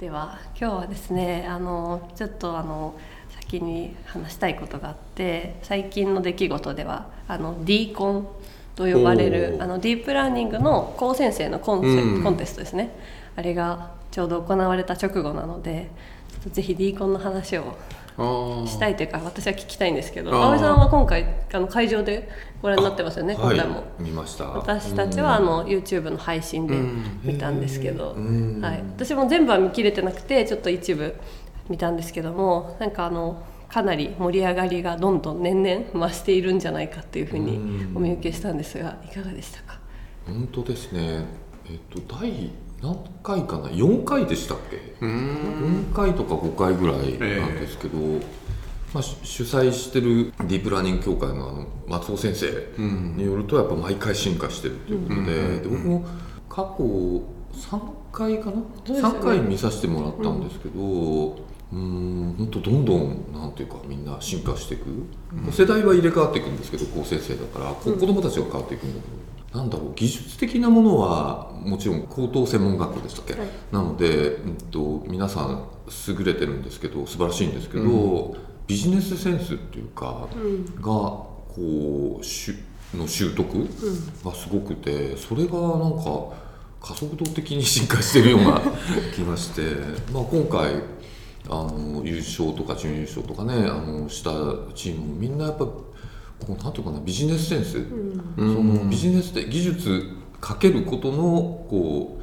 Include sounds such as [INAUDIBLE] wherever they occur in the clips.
では今日はですねあのちょっとあの先に話したいことがあって最近の出来事ではあの D コンと呼ばれるあのディープラーニングの高専生のコンセ、うん、コンテストですね。あれがちょうど行われた直後なのでぜひ D コンの話をしたいというか私は聞きたいんですけど葵さんは今回あの会場でご覧になってますよね今回も、はい、見ました。私たちはあの YouTube の配信で見たんですけど、はい、私も全部は見切れてなくてちょっと一部見たんですけどもなんかあのかなり盛り上がりがどんどん年々増しているんじゃないかっていうふうにお見受けしたんですがいかがでしたか？本当ですねえっと第何回かな？4回でしたっけ？4回とか5回ぐらいなんですけど、えー、まあ、主催してるディープラーニング協会のあの松尾先生によるとやっぱ毎回進化してるっていうことで,、で僕も過去3回かな、ね、3回見させてもらったんですけど、うん本当どんどんなんていうかみんな進化していく、うん、世代は入れ替わっていくんですけど高先生だから、子供たちが変わっていくんだけどなんだろう技術的なものはもちろん高等専門学校でしたっけ、はい、なので、うんと、皆さん優れてるんですけど素晴らしいんですけど、うん、ビジネスセンスっていうか、うん、がこうしの習得がすごくてそれがなんか加速度的に進化してるような気がして [LAUGHS] まあ今回あの優勝とか準優勝とかねあのしたチームもみんなやっぱこうなんていうかなビジネスセンス、うん、そのビジネスで技術かけることのこ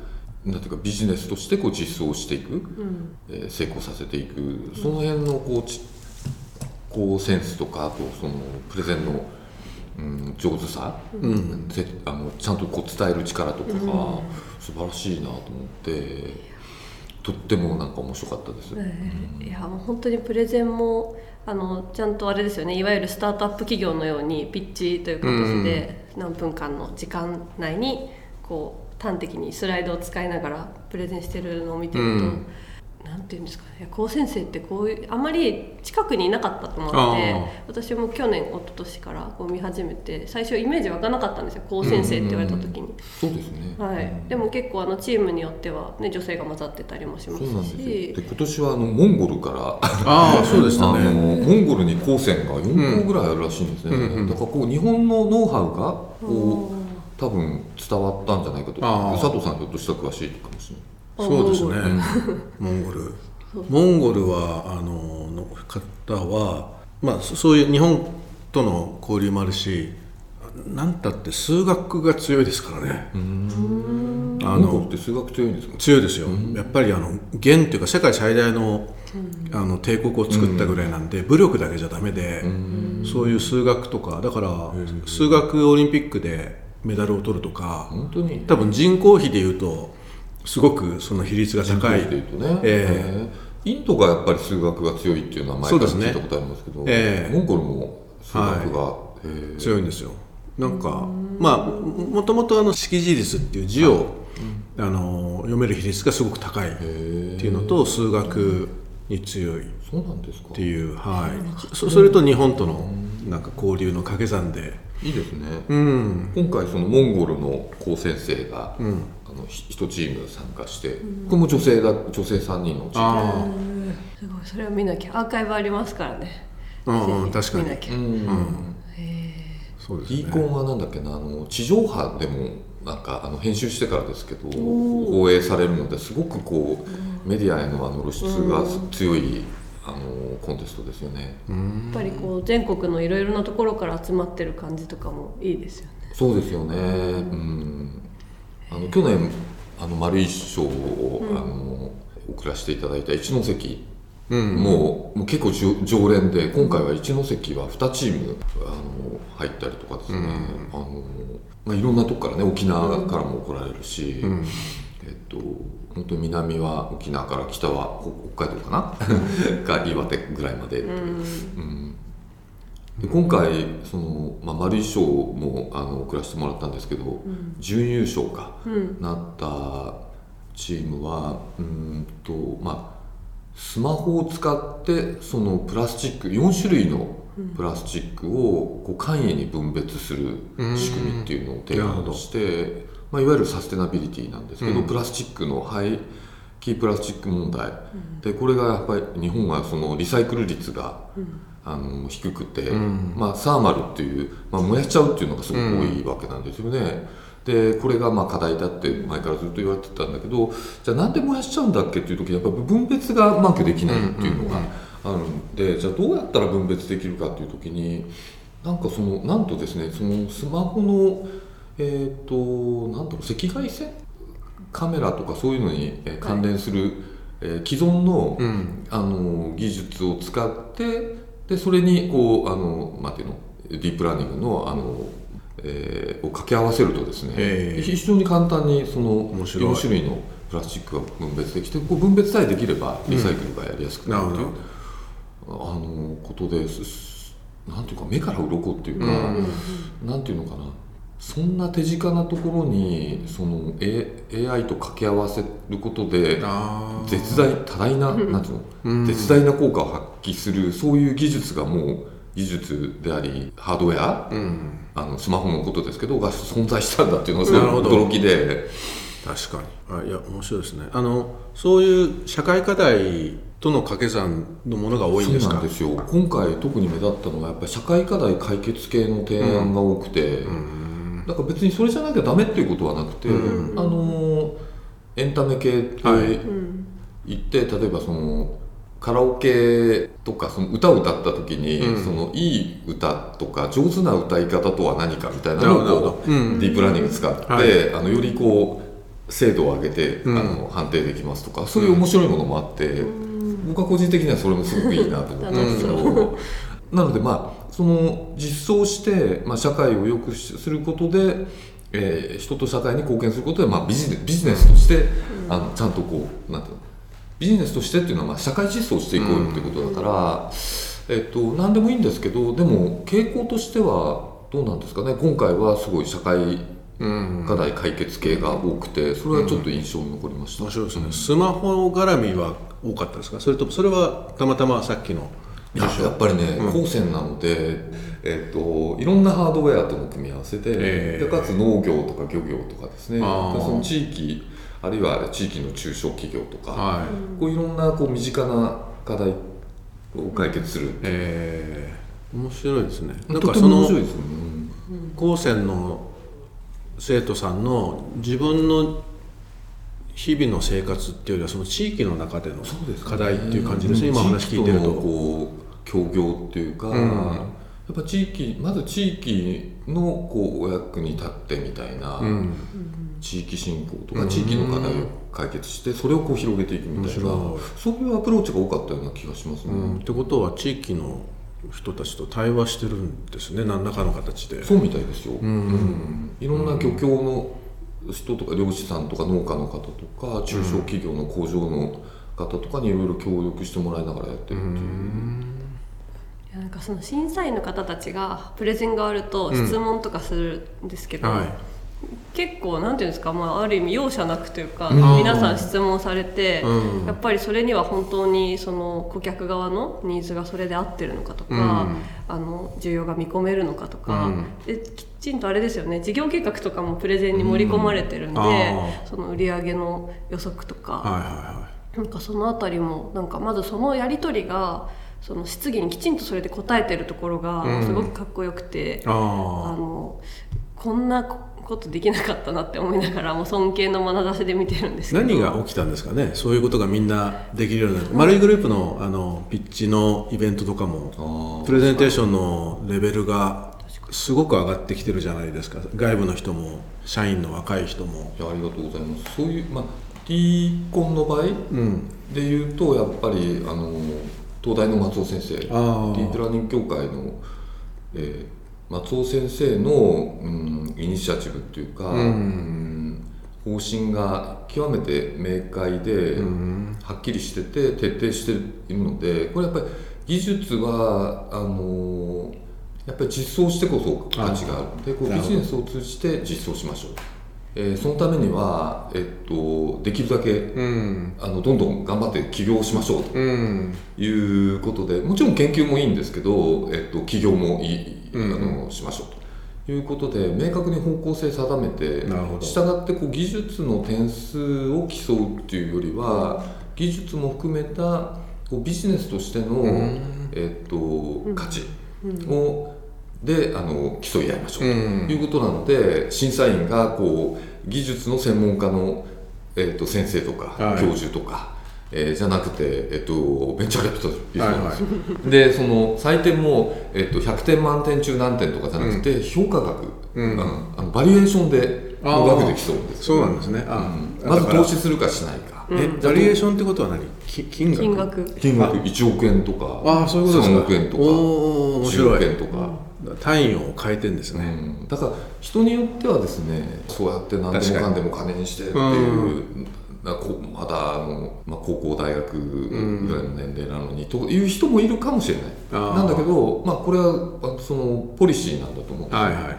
うなんていうかビジネスとしてこう実装していく、うん、えー、成功させていく。その辺のこうちこうセンスとかあとそのプレゼンの、うん、上手さ、うん、あのちゃんとこう伝える力とかが素晴らしいなと思って。とってもなんか面白かったです、うん、いやもう本当にプレゼンもあのちゃんとあれですよね。いわゆるスタートアップ企業のようにピッチという形で何分間の時間内にこう端的にスライドを使いながらプレゼンしてるのを見てると、うんなんていうんですかね。高先生ってこういうあまり近くにいなかったと思って私も去年一昨年からこう見始めて最初イメージ湧かなかったんですよ。高先生って言われた時に、そうですね、はい、でも結構あのチームによっては、ね、女性が混ざってたりもしますし。で今年はあのモンゴルからああそうでしたね。モンゴルに高専が4校ぐらいあるらしいんですね、うん、だからこう日本のノウハウがこう多分伝わったんじゃないかと。佐藤さんひょっとしたら詳しいかもしれないそうですね。モンゴル。モンゴル。はあのの方は、まあ、そういう日本との交流もあるし何たって数学が強いですからね。あのって数学強いんですか？強いですよ。やっぱりあの元というか世界最大のあの帝国を作ったぐらいなんで武力だけじゃダメでそういう数学とかだから数学オリンピックでメダルを取るとか本当に？多分人口比でいうとすごくその比率が高い。ね。えー、インドがやっぱり数学が強いっていうのは前から聞いたことありますけど、ねえ。ー、モンゴルも数学が、はい、強いんですよ。なんかまあもともとあの識字率っていう字を、はい、あの読める比率がすごく高いっていうのと数学に強い。っていうはい。そそれと日本とのなんか交流の掛け算でいいですね、うん、今回そのモンゴルの高先生が、うん、あの一チーム参加して、うん、これも女性だ女性3人のチー。ムすごい。それを見なきゃ。アーカイブありますからね。うんうん確かに見なきゃ、うん、そうですね。D コンはなんだっけなあの地上波でもなんかあの編集してからですけど放映されるのですごくこうメディアへのあの露出が強いあのコンテストですよね。やっぱりこう全国のいろいろなところから集まってる感じとかもいいですよね。そうですよね。うん。あの去年あの丸一賞を、うん、あの送らせていただいた一関うん、もうもう結構常連で今回は一関は2チームあの入ったりとかですね、うん、あのまあ、いろんなとこからね沖縄からも来られるし、うん、えっと本当南は沖縄から北は北海道かな？[LAUGHS] が岩手ぐらいまで、う。ん、で今回その、まあ、丸い賞もあの送らせてもらったんですけど、うん、準優勝か、なったチームはうんとまあスマホを使ってそのプラスチック4種類のプラスチックをこう簡易に分別する仕組みっていうのを提案して、まあ、いわゆるサステナビリティなんですけど、うん、プラスチックの廃キープラスチック問題、でこれがやっぱり日本はそのリサイクル率が、あの低くて、まあ、サーマルっていう、まあ、燃やしちゃうっていうのがすごく多いわけなんですよね。でこれがまあ課題だって前からずっと言われてたんだけどじゃあなんで燃やしちゃうんだっけっていう時やっぱ分別がうまくできないっていうのがあるんでじゃあどうやったら分別できるかっていう時になんかそのなんとですねそのスマホのえっ、となんだろう赤外線？カメラとかそういうのにえー関連する、えー既存の,、あの技術を使ってでそれにこうあのなんていうの？ディープラーニングのあの、えーを掛け合わせるとですね、ええ。非常に簡単にその面白い。4種類のプラスチックが分別できてこう分別さえできればリサイクルがやりやすくなるという、なるあのことです。なんていうか目から鱗っていうか、なんていうのかなそんな手近なところにその、A、AI と掛け合わせることで絶大多大な,、なんていうの、絶大な効果を発揮するそういう技術がもう技術でありハードウェア、あのスマホのことですけどが存在したんだっていうのがすごい驚きで。確かに。あいや面白いですね。あのそういう社会課題との掛け算のものが多いんですか？そうなんですよ。今回特に目立ったのはやっぱり社会課題解決系の提案が多くて、だから別にそれじゃなきゃダメっていうことはなくて、あのエンタメ系ってはい。言って、例えばそのカラオケとかその歌を歌った時に、そのいい歌とか上手な歌い方とは何かみたいなのをディープラーニング使って、はい。あのよりこう精度を上げて、あの判定できますとかそういう面白いものもあって、僕は個人的にはそれもすごくいいなと思ったんですけど。[LAUGHS] なのでまあその実装して、まあ、社会を良くしすることで、えー人と社会に貢献することで、まあ、ビジネビジネスとして、あのちゃんとこうなんていうのビジネスとしてっていうのは、まあ、社会実装していこうよっていうことだから、えっと何でもいいんですけどでも傾向としてはどうなんですかね。今回はすごい社会課題解決系が多くてそれはちょっと印象に残りました。面白いですね、スマホ絡みは多かったですか？それともそれはたまたまさっきのいややっぱりね、高専なので、えっといろんなハードウェアとの組み合わせで,、ええ。でかつ農業とか漁業とかですね。その地域あるいは地域の中小企業とか、はい。こういろんなこう身近な課題を解決する、えー、面白いですね。なんかその高専の生徒さんの自分の日々の生活っていうよりはその地域の中での課題っていう感じですね。今話聞いてると。こう協業っていうか、やっぱ地域まず地域のこうお役に立ってみたいな、地域振興とか地域の課題を解決してそれをこう広げていくみたいな面そういうアプローチが多かったような気がしますね、うん。ってことは地域の人たちと対話してるんですね何らかの形で。そうみたいですよ、うん。いろんな漁協の人とか漁師さんとか農家の方とか中小企業の工場の方とかにいろいろ協力してもらいながらやってるっていう、いやなんかその審査員の方たちがプレゼンがあると質問とかするんですけど、はい。結構なんていうんですか、まあ、ある意味容赦なくというか、ん。皆さん質問されて、うん。やっぱりそれには本当にその顧客側のニーズがそれで合ってるのかとか、あの需要が見込めるのかとか、うん。できちんとあれですよね事業計画とかもプレゼンに盛り込まれてるんで、その売り上げの予測とか、はいはいはなんかそのあたりもなんかまずそのやり取りがその質疑にきちんとそれで答えてるところがすごくかっこよくて、いああのこんなことできなかったなって思いながらもう尊敬の眼差しで見てるんですけど。何が起きたんですかね？そういうことがみんなできるようにな。る丸いグループのあのピッチのイベントとかもあプレゼンテーションのレベルがすごく上がってきてるじゃないですか。外部の人も社員の若い人も。いやありがとうございます。そういうまあ T コンの場合うん。でいうとやっぱりあの東大の松尾先生。ディあー。ープラーニング協会の、えー松尾先生の、うん、イニシアチブっていうか、うん。方針が極めて明快で、はっきりしてて徹底しているのでこれやっぱり技術はあのやっぱり実装してこそ価値がある。のでこうビジネスを通じて実装しましょう、えーそのためには、えっと、できるだけうん。あのどんどん頑張って起業しましょうとうん。いうことでもちろん研究もいいんですけど、えっと、起業もいい、あのしましょういうことで明確に方向性定めてなるほど。従ってこう技術の点数を競うっていうよりは技術も含めたこうビジネスとしての、えっと価値を、であの競い合いましょうということなので審査員がこう技術の専門家の、えっと先生とか、はい。教授とか。えーじゃなくて、えっと、ベンチャーキャピタリストなんですよ、でその採点も、えっと、100点満点中何点とかじゃなくて、評価額、うん。あのバリエーションでの額で競うんです。そうなんですね。あうん。まず投資するかしないか、えバリエーションってことは何？き金額？金額。金額。1億円とかああそういうことですか。3億円とかおー面10白い。億円とか、単位を変えてんですね、うん。だから人によってはですねそうやって何でもかんでも金にしてっていう、なこまだあの、まあ、高校大学ぐらいの年齢なのに、という人もいるかもしれない。なんだけど、まあ、これはあそのポリシーなんだと思うんですよはいはい。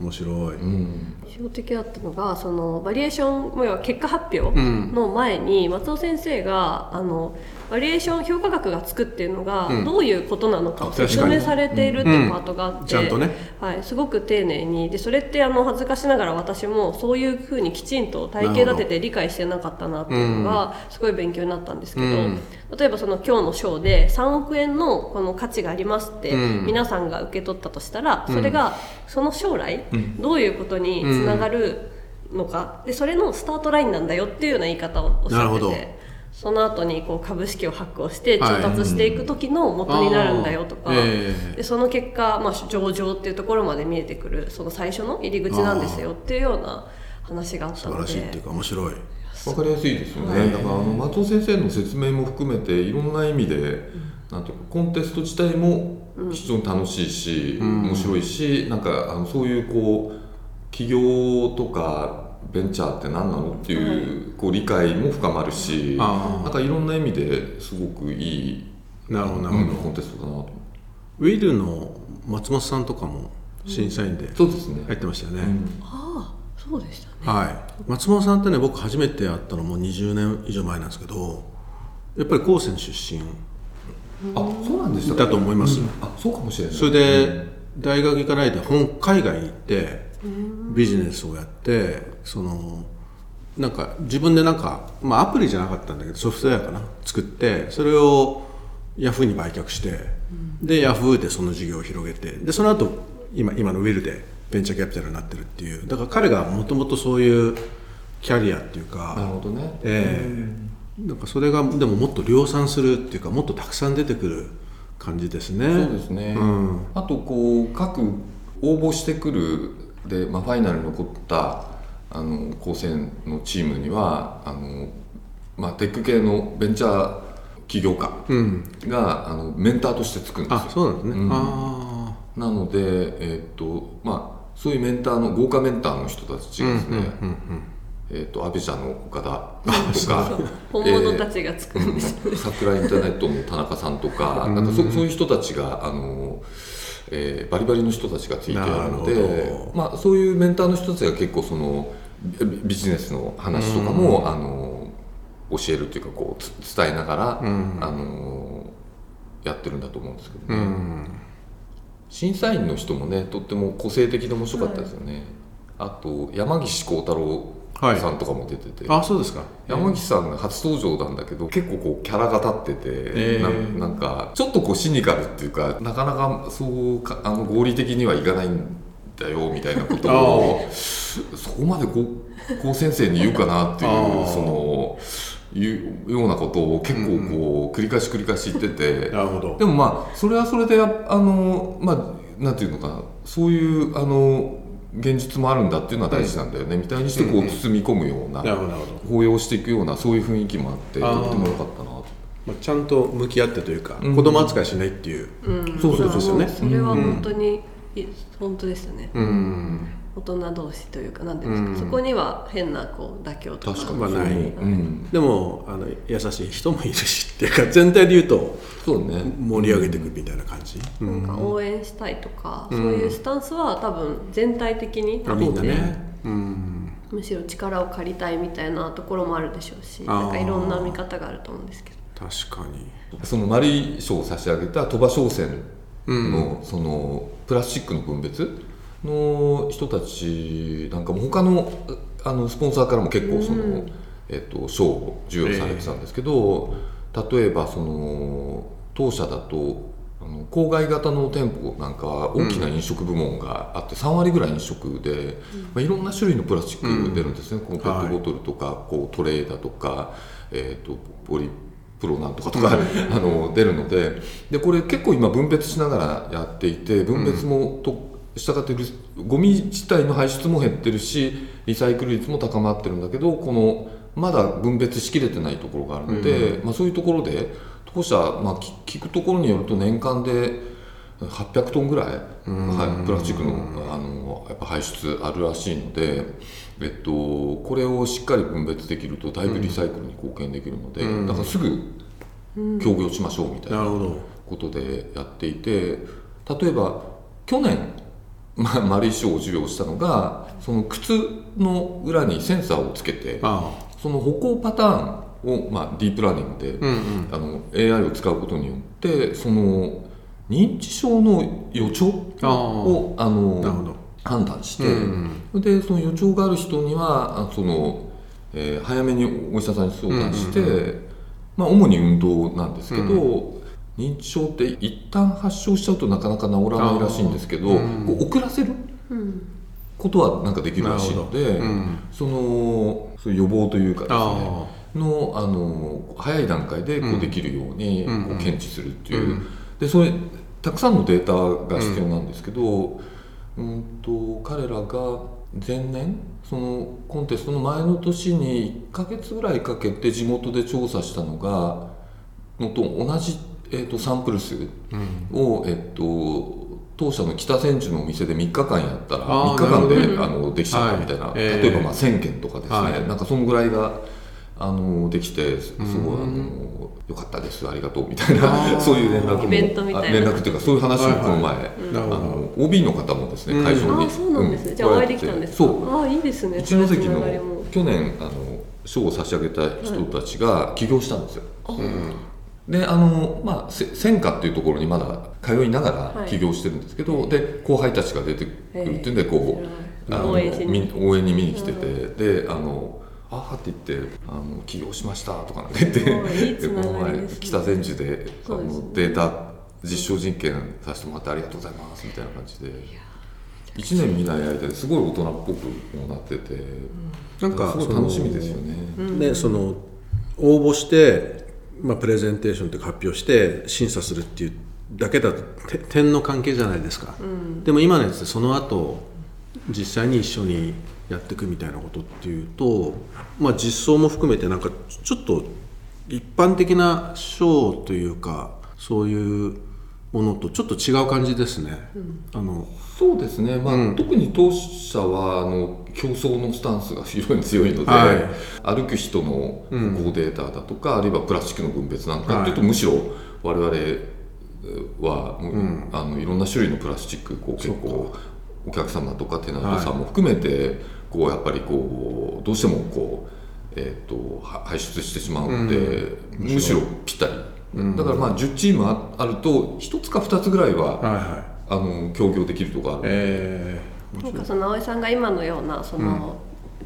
面白い、うん印象的だったのがそのバリエーション要は結果発表の前に松尾先生があのバリエーション評価額がつくっていうのがうん。どういうことなのかを説明されているっていうパートがあって、ちゃんとね。はい、すごく丁寧に。でそれってあの恥ずかしながら私もそういうふうにきちんと体系立てて理解してなかったなっていうのがすごい勉強になったんですけど、うん。例えばその今日の賞で3億円のこの価値がありますってうん。皆さんが受け取ったとしたらそれがその将来どういうことにつながるのか。でそれのスタートラインなんだよっていうような言い方をおっしゃなるほど。ってて。その後にこう株式を発行して調はい。達していく時の元になるんだよとか、あーええ。でその結果、まあ、上場っていうところまで見えてくるその最初の入り口なんですよっていうような話があった素晴のでらしいっていうか面白い。わかりやすいですよね、はい。だからあの松尾先生の説明も含めていろんな意味で、なんていうかコンテスト自体も非常に楽しいし、面白いしなんかあのそういうこう企業とかベンチャーって何なのっていう,、こう理解も深まるしあーなんかいろんな意味ですごくいいなるほどなるほど、うんコンテストだなと。思ってウィルの松本さんとかも審査員でそうですね、入ってましたよね、ああそうでしたね。はい。松本さんってね僕初めて会ったのも20年以上前なんですけどやっぱり高専出身あそうなんでしただと思います、あそうかもしれない。それで大学行かないで本海外に行ってビジネスをやってそのなんか自分でなんか、まあ、アプリじゃなかったんだけどソフトウェアかな？作ってそれをヤフーに売却して、でヤフーでその事業を広げてでその後今今のウィルでベンチャーキャピタルになってるっていう。だから彼がもともとそういうキャリアっていうかなるほどね。ええ。なんかそれがでももっと量産するっていうかもっとたくさん出てくる感じですね。そうですね、うん。あとこう各応募してくるで、まあ、ファイナルに残ったあの高専のチームにはあの、まあ、テック系のベンチャー起業家うん。が、あのメンターとしてつくんですよ。あそうなんですね、うん。あなので、えーっとまあ、そういうメンターの豪華メンターの人たちがですね、えーっと安倍社の岡田とか本物たちがつくんですよね、桜インターネットの田中さんとかなんかそそういう人たちがあの、えーバリバリの人たちがついてあるのでど、まあ、そういうメンターの人たちが結構そのビビジネスの話とかも、あの教えるっていうかこうつ伝えながら、あのやってるんだと思うんですけどね、審査員の人もねとっても個性的で面白かったですよね、あと山岸幸太郎さんとかも出てて、ああそうですか。山岸さんが初登場なんだけど結構こうキャラが立ってて、えーななんかちょっとこうシニカルっていうかなかなかそうかあの合理的にはいかないんだよみたいなことを [LAUGHS] そこまで高先生に言うかなっていうそのいうようなことを結構こう繰り返し繰り返し言ってて、なるほど。でもまあそれはそれであのまあなんていうのかな。そういうあの現実もあるんだっていうのは大事なんだよね、みたいにしてこう包み込むような、なるほどなるほど、抱擁していくようなそういう雰囲気もあってとっても良かったなと。まあ、ちゃんと向き合ってというか、うん。子供扱いしないっていううん。そうそうそうですよねそれは本当に、い本当ですよね、うん大人同士というかなんていうんですか、そこには変なこう妥協とか。確かない。うん、でもあの優しい人もいるしっていうか全体で言うとそうね。盛り上げていくみたいな感じ、うん。なんか応援したいとか、そういうスタンスは多分全体的にあみんなね、うん、むしろ力を借りたいみたいなところもあるでしょうしなんかいろんな見方があると思うんですけど。確かに。そのマリー賞を差し上げた鳥羽商船の,、そのプラスチックの分別の人たちなんかも他のあのスポンサーからも結構その、うん、えっと、賞を授与されてたんですけど、えー、例えばその当社だとあの郊外型の店舗なんかは大きな飲食部門があって3割ぐらい飲食で、うん、まあ、いろんな種類のプラスチック出るんですね、うん、このペットボトルとか、はい、こうトレーだとか、えーと、ポリプロなんとかとか、あの出るのででこれ結構今分別しながらやっていて分別もと、したがってゴミ自体の排出も減ってるしリサイクル率も高まってるんだけどこのまだ分別しきれてないところがあるので、うん、まあ、そういうところで当社、まあ、聞くところによると年間で800トンぐらい、はい、プラスチックのあのやっぱ排出あるらしいので、えっと、これをしっかり分別できるとだいぶリサイクルに貢献できるので、うん、だからすぐ協業しましょうみたいなことでやっていて例えば去年、まあ、丸石賞を授与したのがその靴の裏にセンサーをつけてその歩行パターンを、まあ、ディープラーニングで、うんうん、あの AI を使うことによってその認知症の予兆をあの判断して、うんうん、でその予兆がある人にはその、えー、早めにお医者さんに相談して、うんうんうん、まあ、主に運動なんですけど、うん、認知症って一旦発症しちゃうとなかなか治らないらしいんですけど、遅らせる。ことはなんかできるらしいので、その予防というかですねのあの早い段階でこうできるようにこう検知するっていう、でそれたくさんのデータが必要なんですけど、うんと彼らが前年そのコンテストの前の年に1か月ぐらいかけて地元で調査したのがのと同じ、えーと、サンプル数を、えっ、ー、と当社の北千住のお店で3日間やったら3日間であのできちゃったみたいな、はい、例えばまあ1000件とかですね、はい、なんかそのぐらいがあのできてすごい、あのよかったです。ありがとうみたいな。[LAUGHS] そういう連絡も連絡っていうかそういう話もこの前、あの OB の方もですね会場に、あそうなんですね、じゃあお会いできたんですそう。あいいですね。一関の去年あの賞を差し上げた人たちが起業したんですよ、であのまあ専科っていうところにまだ通いながら起業してるんですけど、で後輩たちが出てくるっていうんでこうあの応援に。見に来てて、であのああって言ってあの起業しましたとかなんて言ってでこの [LAUGHS] 前北千住であのデータ実証実験させてもらってありがとうございますみたいな感じで。1年見ない間ですごい大人っぽくもなってて、なんかすごい楽しみですよね。でその応募して、まあ、プレゼンテーションって発表して審査するっていうだけだと点の関係じゃないですか、うん、でも今のやつでその後実際に一緒にやっていくみたいなことっていうと、まあ、実装も含めてなんかちょっと一般的なショーというかそういうものとちょっと違う感じですね。うん、あのそうですね、まあ、うん、特に当社はあの競争のスタンスが非常に強いので、はい、歩く人のコーデータだとか、うん、あるいはプラスチックの分別なんかっていうと、はい、むしろ我々は、うん、あのいろんな種類のプラスチックこう結構お客様とかテナントさんも含めて、こうやっぱりこうどうしてもこう、えーと、排出してしまうので、うん、むしろぴったり、うん、だからまあ10チームあると1つか2つぐらいは、はいはい、あの協業できるとかある。ので、えー、なんかその葵さんが今のようなその、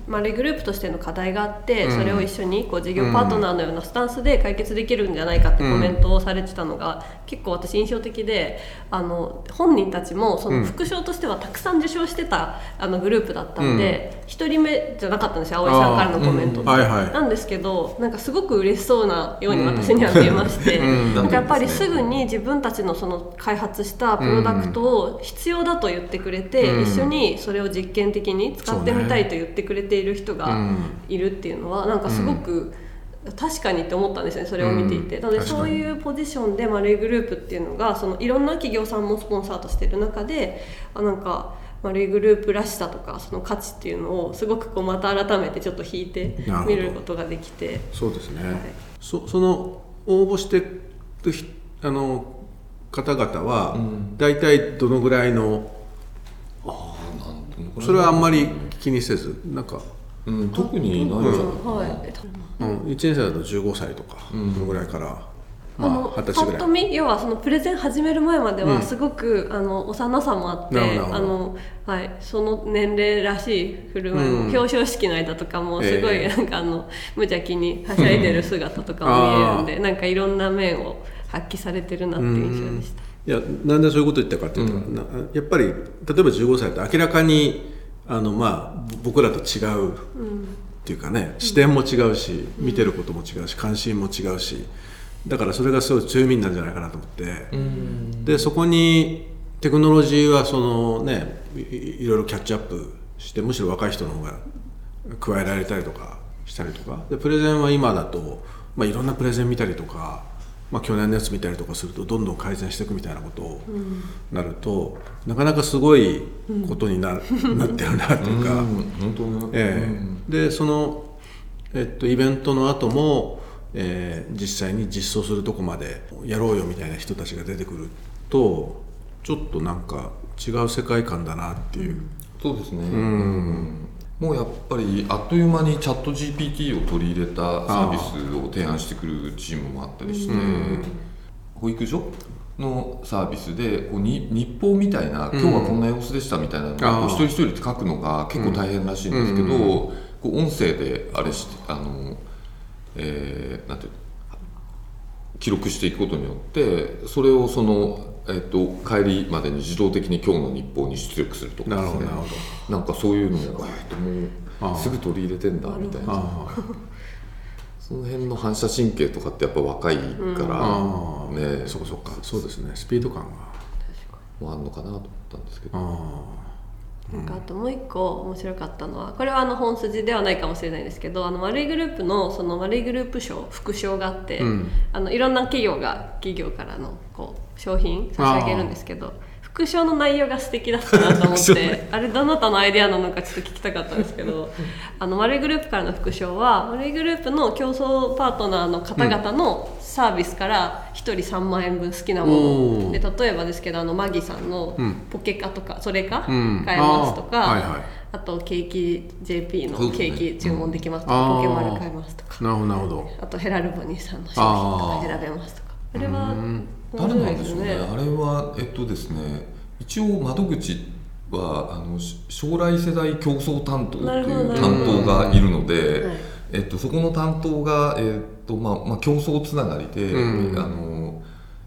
まあ、グループとしての課題があって、それを一緒にこう事業パートナーのようなスタンスで解決できるんじゃないかってコメントをされてたのが、結構私印象的であの本人たちもその副賞としてはたくさん受賞してたあのグループだったんで、うん、1人目じゃなかったんですよ葵さんからのコメントって、なんですけどなんかすごく嬉しそうなように私には見えまして、うん、なんかやっぱりすぐに自分たちのその開発したプロダクトを必要だと言ってくれて、うん、一緒にそれを実験的に使ってみたいと言ってくれている人がいるっていうのはなんかすごく、確かにって思ったんですねそれを見ていて、うん、なのでそういうポジションで丸いグループっていうのがそのいろんな企業さんもスポンサーとしてる中であなんか丸いグループらしさとかその価値っていうのをすごくこうまた改めてちょっと引いて見ることができて。そうですね、はい、そその応募してるあの方々は大体どのぐらいの、うん、それはあんまり気にせずなんか。うん、特にないじゃん、はい。うん、1年生だと15歳とか、そのぐらいからまああの二十歳ぐらい。ぱっと見要はそのプレゼン始める前までうんはすごく、あの幼さもあってなるほどあの、はい、その年齢らしい振る舞いも、うん。表彰式の間とかもすごいえなんかあの無邪気にはしゃいでる姿とかも見えるんで、なんかいろんな面を発揮されてるなっていう印象でした。いやなんでそういうこと言ったかっていうと、なやっぱり例えば15歳って明らかにあの、まあ、ぼ僕らと違うっていうかね、視点も違うし見てることも違うし関心も違うしだからそれがすごい強みになるんじゃないかなと思って、でそこにテクノロジーはその、ね、いろいろキャッチアップしてむしろ若い人の方が加えられたりとかしたりとかでプレゼンは今だと、まあ、いろんなプレゼン見たりとか、まあ、去年のやつ見たりとかするとどんどん改善していくみたいなことをなると、なかなかすごいことにな,、なってるなというか。本当に、ええ。でその、えっと、イベントの後も、えー実際に実装するとこまでやろうよみたいな人たちが出てくるとちょっとなんか違う世界観だなっていう、そうですね、うんもうやっぱりあっという間にチャット GPT を取り入れたサービスを提案してくるチームもあったりして、保育所のサービスでこうに日報みたいな、今日はこんな様子でしたみたいなのをう一人一人で書くのが結構大変らしいんですけど、こう音声であれしてあの、えーなんていうの記録していくことによってそれをその、えっと帰りまでに自動的に今日の日報に出力するとかですね。なるほどなんかそういうのも、えもうすぐ取り入れてんだみたいな。あその辺の反射神経とかってやっぱ若いから、あね。そうかそうか。そうですね。スピード感が。もあんのかなと思ったんですけど。あなんかあともう一個面白かったのはこれはあの本筋ではないかもしれないですけどあの丸いグループのその丸いグループ賞副賞があって、うん。あのいろんな企業が企業からのこう商品差し上げるんですけど副賞の内容が素敵だったなと思って。[LAUGHS] あれどなたのアイデアなのかちょっと聞きたかったんですけどあの丸いグループからの副賞は丸いグループの競争パートナーの方々のサービスから1人3万円分好きなもの。おー。で例えばですけどあのマギさんのうんポケカとかそれかうん。買えますとか、あーはいはい。あとケーキ JP のケーキ注文できますとか、あー。ポケマル買えますとか。なるほどなるほど。あとヘラルボニーさんの商品とか選べますとか。あれは面誰白ないんでしょうね。ねあれはえっとですね一応窓口はあのし将来世代競争担当という担当がいるので、はい。えっと、そこの担当が、えっとまあまあ、競争つながりで、うん。あの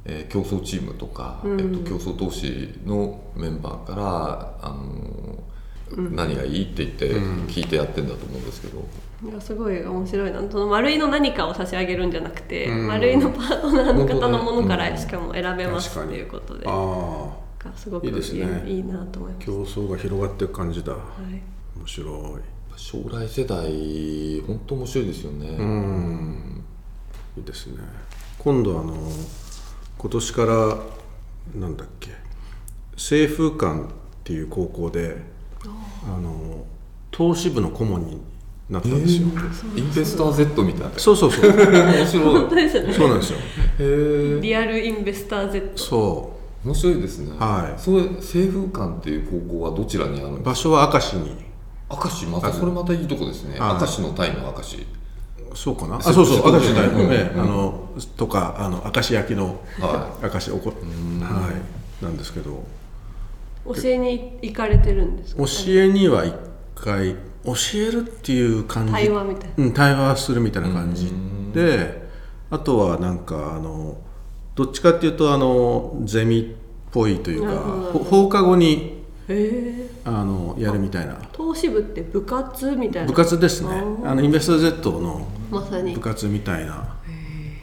えー競争チームとか、うん。えっと、競争投資のメンバーからあの、何がいいって言って聞いてやってんだと思うんですけど、いやすごい面白いな。その丸いの何かを差し上げるんじゃなくて、うん。丸いのパートナーの方のものかうん。らしかも選べますっていうことで、あがすごくいいですねいいなと思います。あ競争が広がっていく感じだ。はい。面白い。将来世代本当面白いですよね。うん。いいですね。今度あの今年からなんだっけ清風館っていう高校であの投資部の顧問になったんですよ、インベスター Z みたいな。そうそうそう。面白い。本当ですね。そうなんですよへえ。リアルインベスター Z そ面白いですね。はい。それ清風館っていう高校はどちらにあるんですか？う場所は明石に。明石またそれまたいいとこですね。はい。明石のタイの明石。そうかな？あそそうそうそう明石大うん。学ね、あのとかあの明石焼きのは明石おこはい。なんですけど教えに行かれてるんですか？教えには一回教えるっていう感じ対話みたいな。うん、対話するみたいな感じであとはなんかあのどっちかっていうとあのゼミっぽいというか放課後にあのやるみたいな。投資部って部活みたいな。部活ですね。ああのインベスト Z のまさに。部活みたいな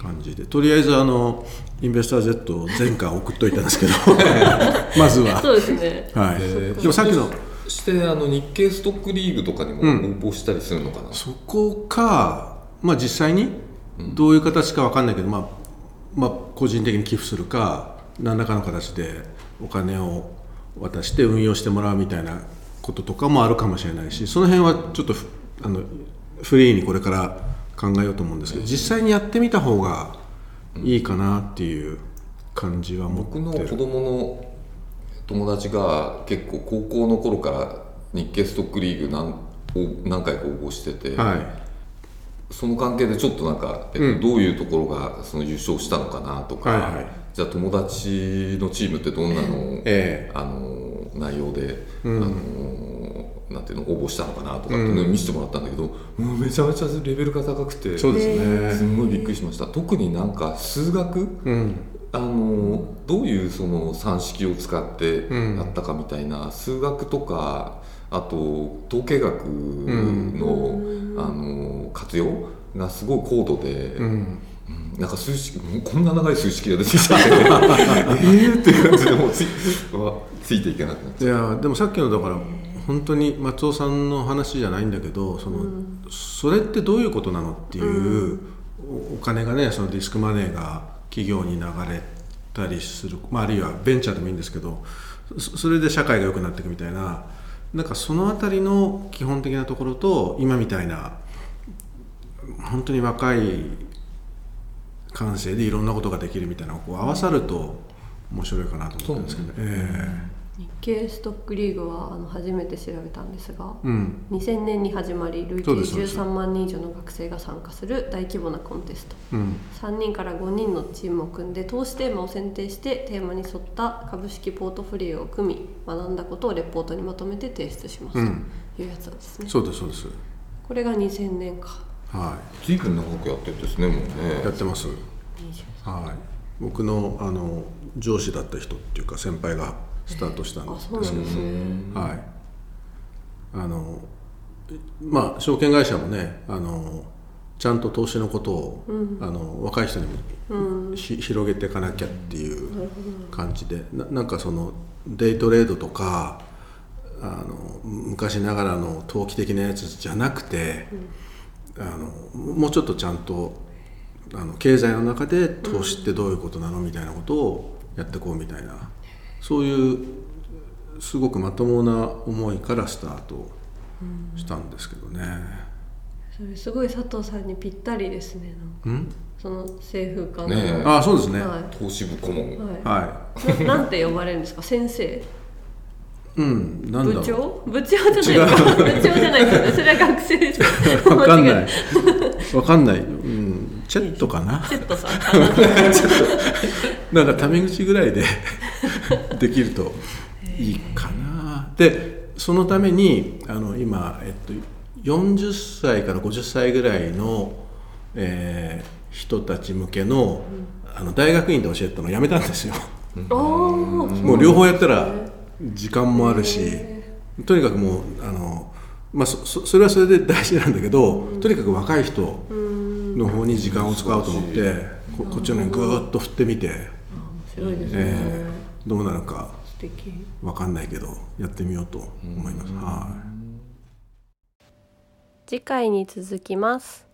感じで。とりあえずあのインベスター Z を全巻送っといたんですけど。[LAUGHS] まずは、そうですね。はい、い。でもさっきの。してあの日経ストックリーグとかにも応募したりするのかな？そこか、まあ、実際にどういう形かわかんないけど、まあまあ、個人的に寄付するか何らかの形でお金を渡して運用してもらうみたいなこととかもあるかもしれないしその辺はちょっとふあのフリーにこれから考えようと思うんですけど実際にやってみた方がいいかなっていう感じは持ってる。僕の子供の友達が結構高校の頃から日経ストックリーグ何を何回か応募してて、はい。その関係でちょっとなんか、えっと、うん、どういうところがその優勝したのかなとか、はいはい、じゃあ友達のチームってどんなの,、えー、あの内容で、うん、あのなんていうの応募したのかなとかっていうのを見せてもらったんだけど、うん、もうめちゃめちゃレベルが高くてそうですね。すごいびっくりしました。特になんか数学、うん、あのどういうその算式を使ってやったかみたいな、数学とかあと統計学の,、あの活用がすごい高度で。なんか数式こんな長い数式が出てきたええって [LAUGHS] いう感じでもうついついていけなくなっちゃう。いやでもさっきのだから本当に松尾さんの話じゃないんだけどその、うん、それってどういうことなのっていう、うん、お金がねそのディスクマネーが企業に流れたりする、まあ、あるいはベンチャーでもいいんですけどそれで社会が良くなっていくみたいななんかその辺りの基本的なところと今みたいな本当に若い感性でいろんなことができるみたいなこう合わさると面白いかなと思ったんですけど、ね。えー日経ストックリーグはあの初めて調べたんですが、うん、2000年に始まり累計13万人以上の学生が参加する大規模なコンテスト、うん、3人から5人のチームを組んで投資テーマを選定してテーマに沿った株式ポートフォリオを組み学んだことをレポートにまとめて提出します、というやつなんですね。そうですそうです。これが2000年か。はい。随分長くやってるんですねもうね。やってます。はい。僕のあの上司だった人っていうか先輩がスタートしたんですけど、はい。あのまあ証券会社もねあのちゃんと投資のことを、うん、あの若い人にも、うん、広げていかなきゃっていう感じでななんかそのデイトレードとかあの昔ながらの投機的なやつじゃなくて、うん、あのもうちょっとちゃんとあの経済の中で投資ってどういうことなのみたいなことをやっていこうみたいなそういうすごくまともな思いからスタートしたんですけどね、それすごい佐藤さんにぴったりですね。なん？その政府官ねあそうですね、はい、投資部顧問。はい、な [LAUGHS] なんて呼ばれるんですか？先生。うんなん部長？部長じゃないですか部長じゃないですよねそれは学生です。わかんない。わかんない、うん。チェットかな？チェットさん。[LAUGHS] なんかタメ口ぐらいで [LAUGHS] できるといいかな。でそのためにあの今、えっと、40歳から50歳ぐらいの、えー、人たち向けの,、あの大学院で教えたのやめたんですよ。[LAUGHS] もう両方やったら時間もあるしとにかくもうあの、まあ、そそれはそれで大事なんだけど、とにかく若い人の方に時間を使おうと思ってここっちのにぐーっと振ってみて、面白いですね、えー、どうなるか分かんないけどやってみようと思います。はい次回に続きます。